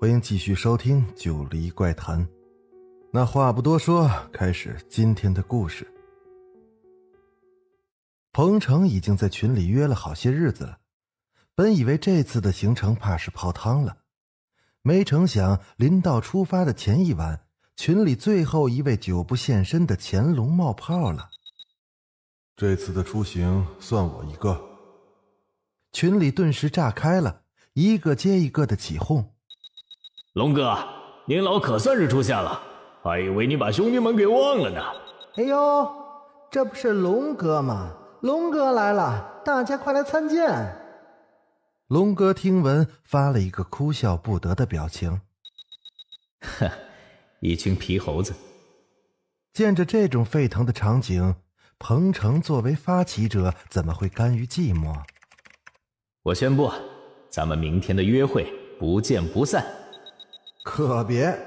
欢迎继续收听《九黎怪谈》。那话不多说，开始今天的故事。彭程已经在群里约了好些日子了，本以为这次的行程怕是泡汤了，没成想临到出发的前一晚，群里最后一位久不现身的乾隆冒泡了。这次的出行算我一个。群里顿时炸开了，一个接一个的起哄。龙哥，您老可算是出现了，还以为你把兄弟们给忘了呢。哎呦，这不是龙哥吗？龙哥来了，大家快来参见！龙哥听闻，发了一个哭笑不得的表情。哼，一群皮猴子！见着这种沸腾的场景，彭程作为发起者，怎么会甘于寂寞？我宣布，咱们明天的约会不见不散。可别，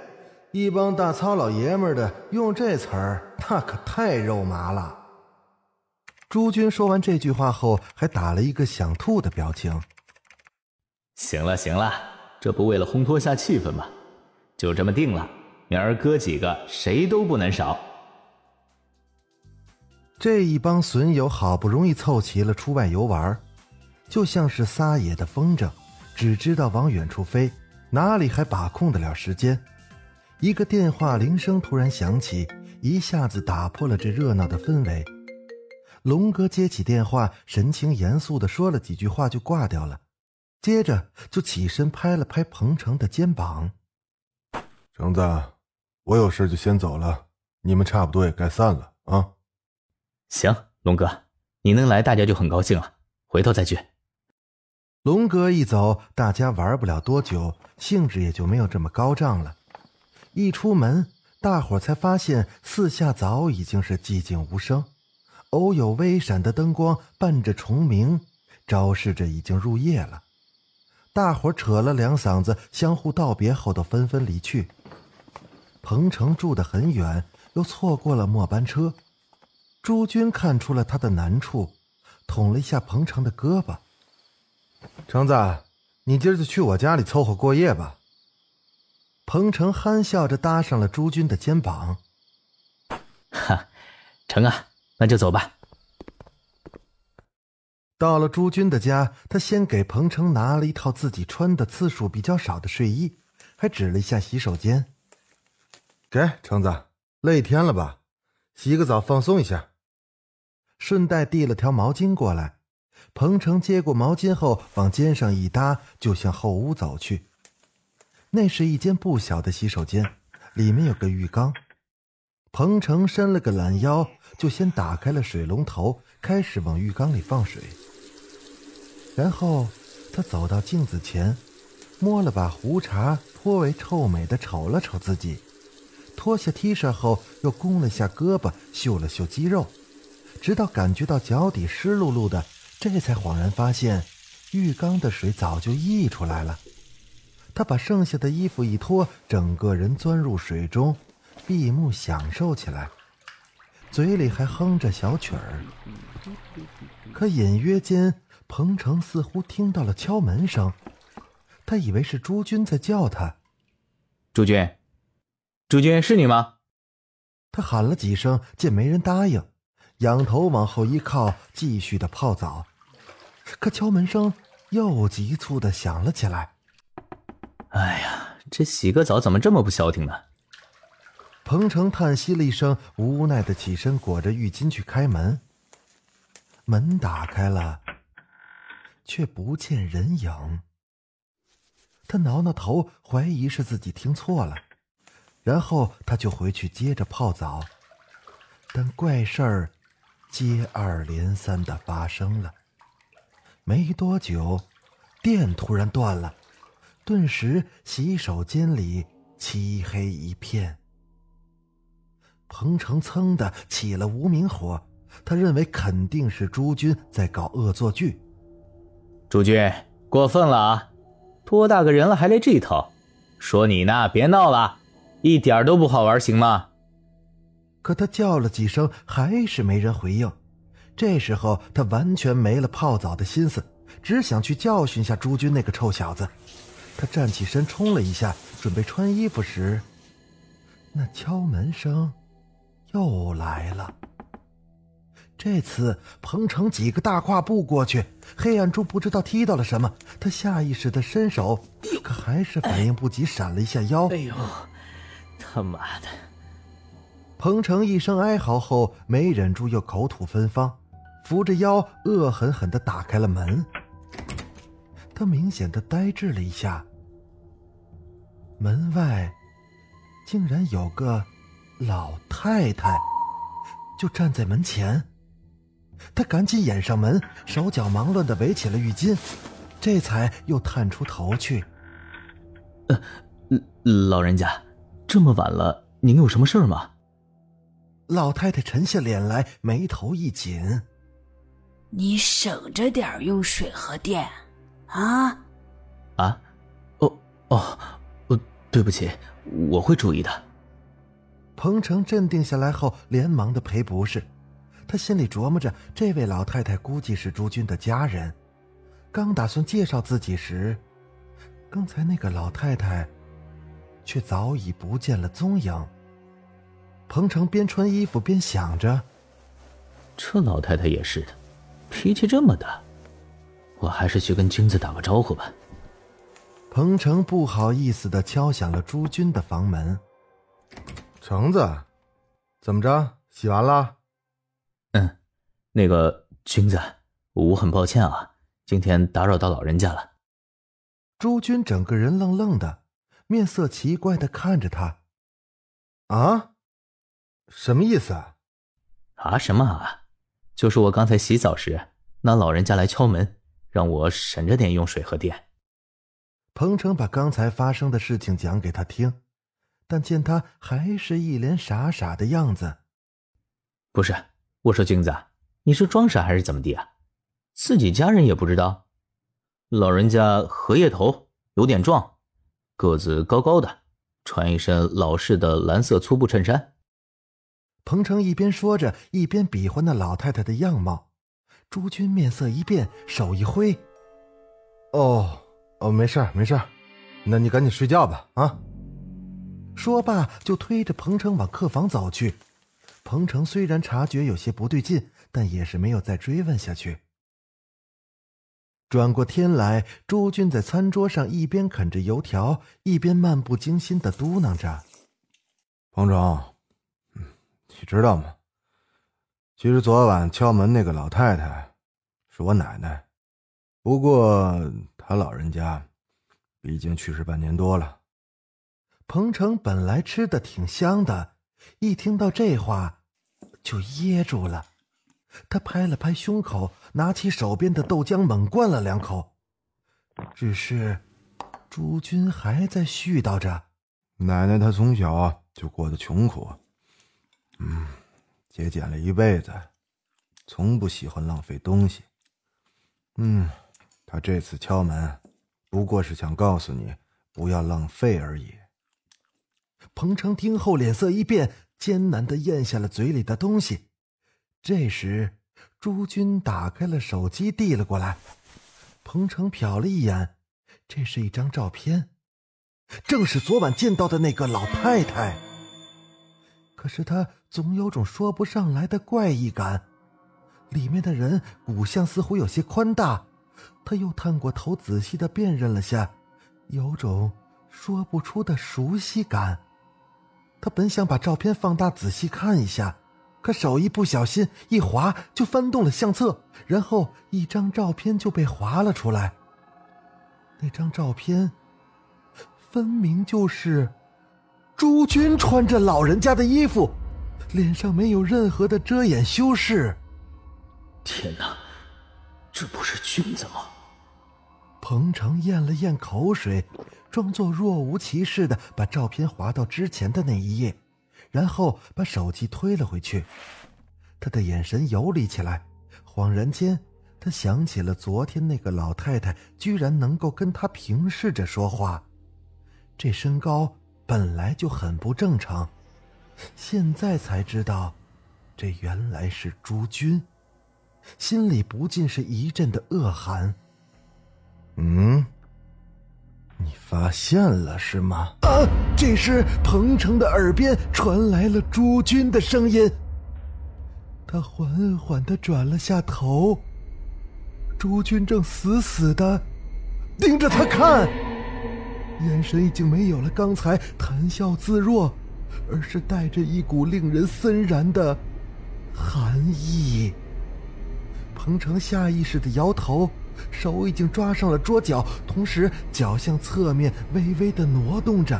一帮大糙老爷们的用这词儿，那可太肉麻了。朱军说完这句话后，还打了一个想吐的表情。行了行了，这不为了烘托下气氛吗？就这么定了，明儿哥几个谁都不能少。这一帮损友好不容易凑齐了出外游玩，就像是撒野的风筝，只知道往远处飞，哪里还把控得了时间？一个电话铃声突然响起，一下子打破了这热闹的氛围。龙哥接起电话，神情严肃的说了几句话就挂掉了，接着就起身拍了拍彭程的肩膀：“程子，我有事就先走了，你们差不多也该散了啊。”“行，龙哥，你能来，大家就很高兴了，回头再聚。”龙哥一走，大家玩不了多久，兴致也就没有这么高涨了。一出门，大伙才发现四下早已经是寂静无声。偶有微闪的灯光伴着虫鸣，昭示着已经入夜了。大伙扯了两嗓子，相互道别后，都纷纷离去。彭程住得很远，又错过了末班车。朱军看出了他的难处，捅了一下彭程的胳膊：“程子，你今儿就去我家里凑合过夜吧。”彭程憨笑着搭上了朱军的肩膀：“哈，成啊。”那就走吧。到了朱军的家，他先给彭程拿了一套自己穿的次数比较少的睡衣，还指了一下洗手间。给橙子，累一天了吧？洗个澡放松一下。顺带递了条毛巾过来。彭程接过毛巾后，往肩上一搭，就向后屋走去。那是一间不小的洗手间，里面有个浴缸。彭程伸了个懒腰。就先打开了水龙头，开始往浴缸里放水。然后他走到镜子前，摸了把胡茬，颇为臭美的瞅了瞅自己，脱下 T 恤后，又弓了下胳膊，秀了秀肌肉，直到感觉到脚底湿漉漉的，这才恍然发现，浴缸的水早就溢出来了。他把剩下的衣服一脱，整个人钻入水中，闭目享受起来。嘴里还哼着小曲儿，可隐约间，彭城似乎听到了敲门声，他以为是朱军在叫他。朱军，朱军是你吗？他喊了几声，见没人答应，仰头往后一靠，继续的泡澡。可敲门声又急促的响了起来。哎呀，这洗个澡怎么这么不消停呢？彭程叹息了一声，无奈的起身，裹着浴巾去开门。门打开了，却不见人影。他挠挠头，怀疑是自己听错了，然后他就回去接着泡澡。但怪事儿接二连三的发生了。没多久，电突然断了，顿时洗手间里漆黑一片。彭程噌的起了无名火，他认为肯定是朱军在搞恶作剧。朱军过分了啊！多大个人了还来这套？说你呢，别闹了，一点都不好玩，行吗？可他叫了几声，还是没人回应。这时候他完全没了泡澡的心思，只想去教训下朱军那个臭小子。他站起身冲了一下，准备穿衣服时，那敲门声又来了。这次彭程几个大跨步过去，黑暗中不知道踢到了什么，他下意识的伸手，可还是反应不及，闪了一下腰。哎呦，他妈的！彭程一声哀嚎后，没忍住又口吐芬芳，扶着腰，恶狠狠地打开了门。他明显的呆滞了一下，门外竟然有个老太太，就站在门前。他赶紧掩上门，手脚忙乱的围起了浴巾，这才又探出头去。呃，老人家，这么晚了，您有什么事吗？老太太沉下脸来，眉头一紧：“你省着点用水和电，啊？啊？哦哦，哦，对不起，我会注意的。”彭程镇定下来后，连忙的赔不是。他心里琢磨着，这位老太太估计是朱军的家人。刚打算介绍自己时，刚才那个老太太却早已不见了踪影。彭程边穿衣服边想着：这老太太也是的，脾气这么大，我还是去跟君子打个招呼吧。彭程不好意思的敲响了朱军的房门：“橙子，怎么着？洗完了？”嗯，那个君子，我很抱歉啊，今天打扰到老人家了。朱军整个人愣愣的，面色奇怪的看着他。啊？什么意思啊？啊什么啊？就是我刚才洗澡时，那老人家来敲门，让我省着点用水和电。彭程把刚才发生的事情讲给他听，但见他还是一脸傻傻的样子，不是。我说君子，你是装傻还是怎么地啊？自己家人也不知道？老人家荷叶头，有点壮，个子高高的，穿一身老式的蓝色粗布衬衫。彭程一边说着，一边比划那老太太的样貌。朱军面色一变，手一挥：“哦，哦，没事没事那你赶紧睡觉吧。”啊！说罢，就推着彭程往客房走去。彭程虽然察觉有些不对劲，但也是没有再追问下去。转过天来，朱军在餐桌上一边啃着油条，一边漫不经心的嘟囔着：“彭程，你知道吗？其实昨晚敲门那个老太太，是我奶奶。不过她老人家，已经去世半年多了。”彭程本来吃的挺香的。一听到这话，就噎住了。他拍了拍胸口，拿起手边的豆浆猛灌了两口。只是，朱军还在絮叨着：“奶奶她从小就过得穷苦，嗯，节俭了一辈子，从不喜欢浪费东西。嗯，他这次敲门，不过是想告诉你不要浪费而已。”彭程听后脸色一变，艰难的咽下了嘴里的东西。这时，朱军打开了手机，递了过来。彭程瞟了一眼，这是一张照片，正是昨晚见到的那个老太太。可是他总有种说不上来的怪异感，里面的人骨相似乎有些宽大。他又探过头，仔细的辨认了下，有种说不出的熟悉感。他本想把照片放大仔细看一下，可手一不小心一滑，就翻动了相册，然后一张照片就被划了出来。那张照片，分明就是朱军穿着老人家的衣服，脸上没有任何的遮掩修饰。天哪，这不是君子吗？彭程咽了咽口水。装作若无其事的把照片划到之前的那一页，然后把手机推了回去。他的眼神游离起来，恍然间，他想起了昨天那个老太太居然能够跟他平视着说话，这身高本来就很不正常，现在才知道，这原来是朱军，心里不禁是一阵的恶寒。嗯，你发现了是吗？啊！这时，彭程的耳边传来了朱军的声音。他缓缓的转了下头，朱军正死死的盯着他看，眼神已经没有了刚才谈笑自若，而是带着一股令人森然的寒意。彭程下意识的摇头，手已经抓上了桌角，同时脚向侧面微微的挪动着。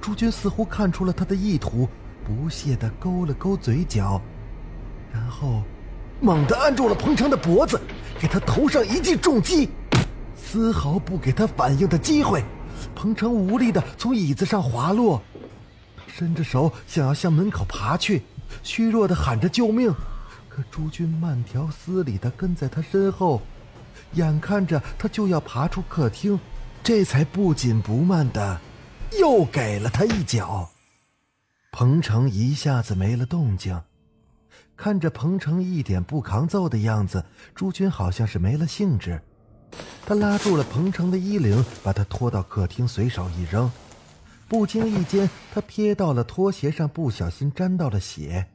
朱军似乎看出了他的意图，不屑的勾了勾嘴角。然后，猛地按住了彭程的脖子，给他头上一记重击，丝毫不给他反应的机会。彭程无力的从椅子上滑落，伸着手想要向门口爬去，虚弱的喊着救命。可朱军慢条斯理的跟在他身后，眼看着他就要爬出客厅，这才不紧不慢的又给了他一脚。彭程一下子没了动静。看着彭程一点不抗揍的样子，朱军好像是没了兴致。他拉住了彭程的衣领，把他拖到客厅，随手一扔。不经意间，他瞥到了拖鞋上不小心沾到了血。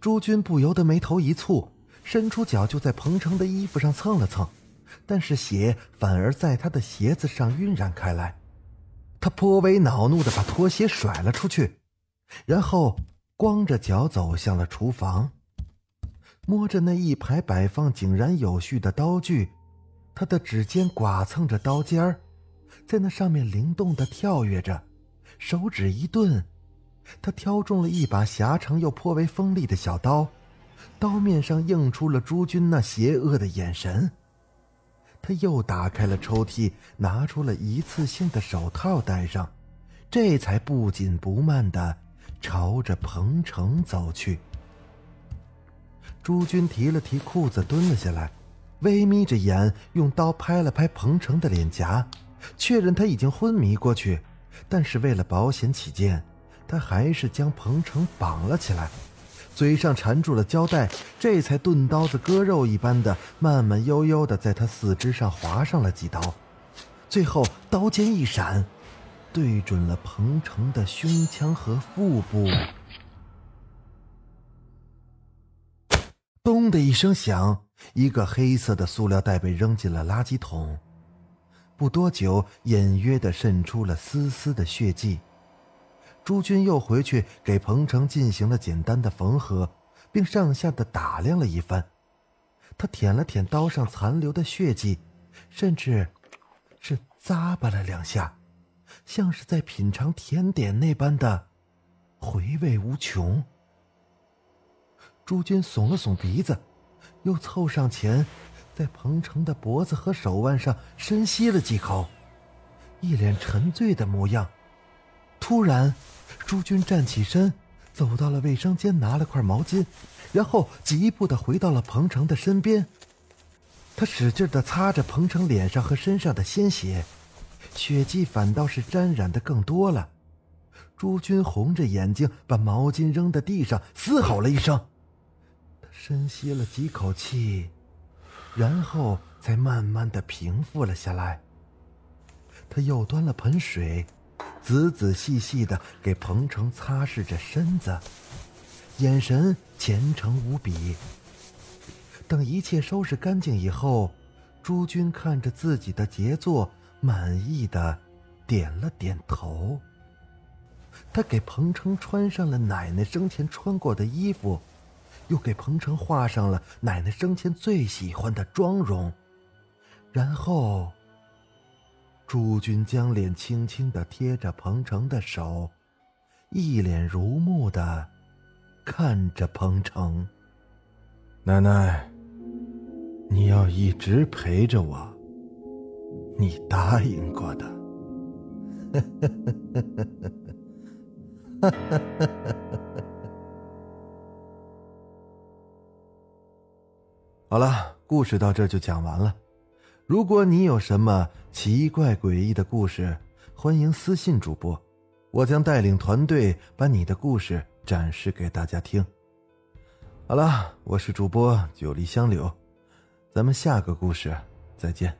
朱军不由得眉头一蹙，伸出脚就在彭程的衣服上蹭了蹭，但是血反而在他的鞋子上晕染开来。他颇为恼怒地把拖鞋甩了出去，然后光着脚走向了厨房。摸着那一排摆放井然有序的刀具，他的指尖剐蹭着刀尖儿，在那上面灵动的跳跃着，手指一顿，他挑中了一把狭长又颇为锋利的小刀，刀面上映出了朱军那邪恶的眼神。他又打开了抽屉，拿出了一次性的手套戴上，这才不紧不慢地朝着彭城走去。朱军提了提裤子，蹲了下来，微眯着眼，用刀拍了拍彭程的脸颊，确认他已经昏迷过去。但是为了保险起见，他还是将彭程绑了起来，嘴上缠住了胶带，这才钝刀子割肉一般的慢慢悠悠的在他四肢上划上了几刀，最后刀尖一闪，对准了彭程的胸腔和腹部。咚的一声响，一个黑色的塑料袋被扔进了垃圾桶。不多久，隐约的渗出了丝丝的血迹。朱军又回去给彭程进行了简单的缝合，并上下的打量了一番。他舔了舔刀上残留的血迹，甚至是咂巴了两下，像是在品尝甜点那般的回味无穷。朱军耸了耸鼻子，又凑上前，在彭程的脖子和手腕上深吸了几口，一脸沉醉的模样。突然，朱军站起身，走到了卫生间，拿了块毛巾，然后急步的回到了彭程的身边。他使劲的擦着彭程脸上和身上的鲜血，血迹反倒是沾染的更多了。朱军红着眼睛，把毛巾扔在地上，嘶吼了一声。他深吸了几口气，然后才慢慢的平复了下来。他又端了盆水，仔仔细细的给彭程擦拭着身子，眼神虔诚无比。等一切收拾干净以后，朱军看着自己的杰作，满意的点了点头。他给彭程穿上了奶奶生前穿过的衣服。又给彭城画上了奶奶生前最喜欢的妆容。然后朱军将脸轻轻的贴着彭城的手一脸如沐的看着彭城奶奶你要一直陪着我你答应过的。好了，故事到这就讲完了。如果你有什么奇怪诡异的故事，欢迎私信主播，我将带领团队把你的故事展示给大家听。好了，我是主播九黎香柳，咱们下个故事再见。